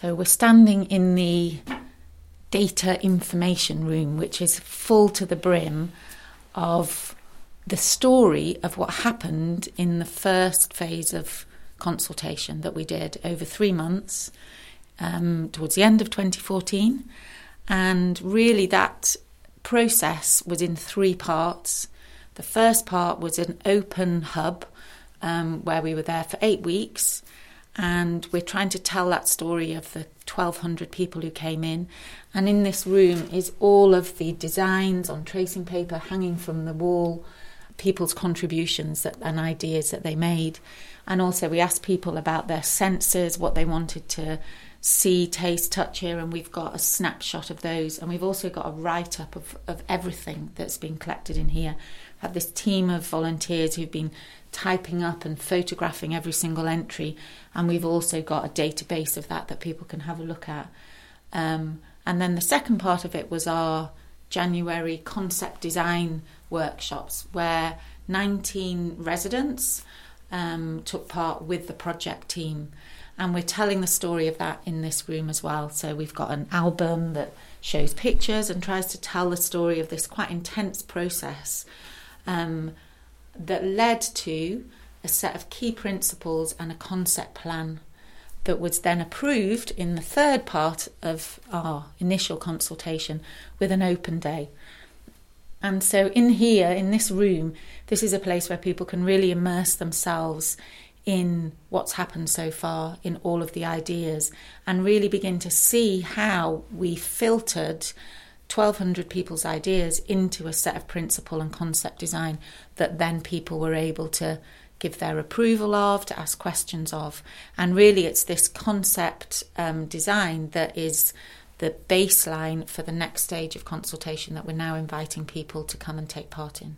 So we're standing in the data information room, which is full to the brim of the story of what happened in the first phase of consultation that we did over three months um, towards the end of 2014. And really, that process was in three parts. The first part was an open hub um, where we were there for eight weeks, and we're trying to tell that story of the 1,200 people who came in. And in this room is all of the designs on tracing paper hanging from the wall, people's contributions that, and ideas that they made. And also, we asked people about their senses, what they wanted to see, taste, touch here, and we've got a snapshot of those. And we've also got a write up of, of everything that's been collected in here. We have this team of volunteers who've been typing up and photographing every single entry, and we've also got a database of that that people can have a look at. Um, and then the second part of it was our January concept design workshops, where 19 residents um, took part with the project team and we're telling the story of that in this room as well. So we've got an album that shows pictures and tries to tell the story of this quite intense process um, that led to a set of key principles and a concept plan that was then approved in the third part of our initial consultation with an open day. And so, in here, in this room, this is a place where people can really immerse themselves in what's happened so far, in all of the ideas, and really begin to see how we filtered 1,200 people's ideas into a set of principle and concept design that then people were able to give their approval of, to ask questions of. And really, it's this concept um, design that is the baseline for the next stage of consultation that we're now inviting people to come and take part in.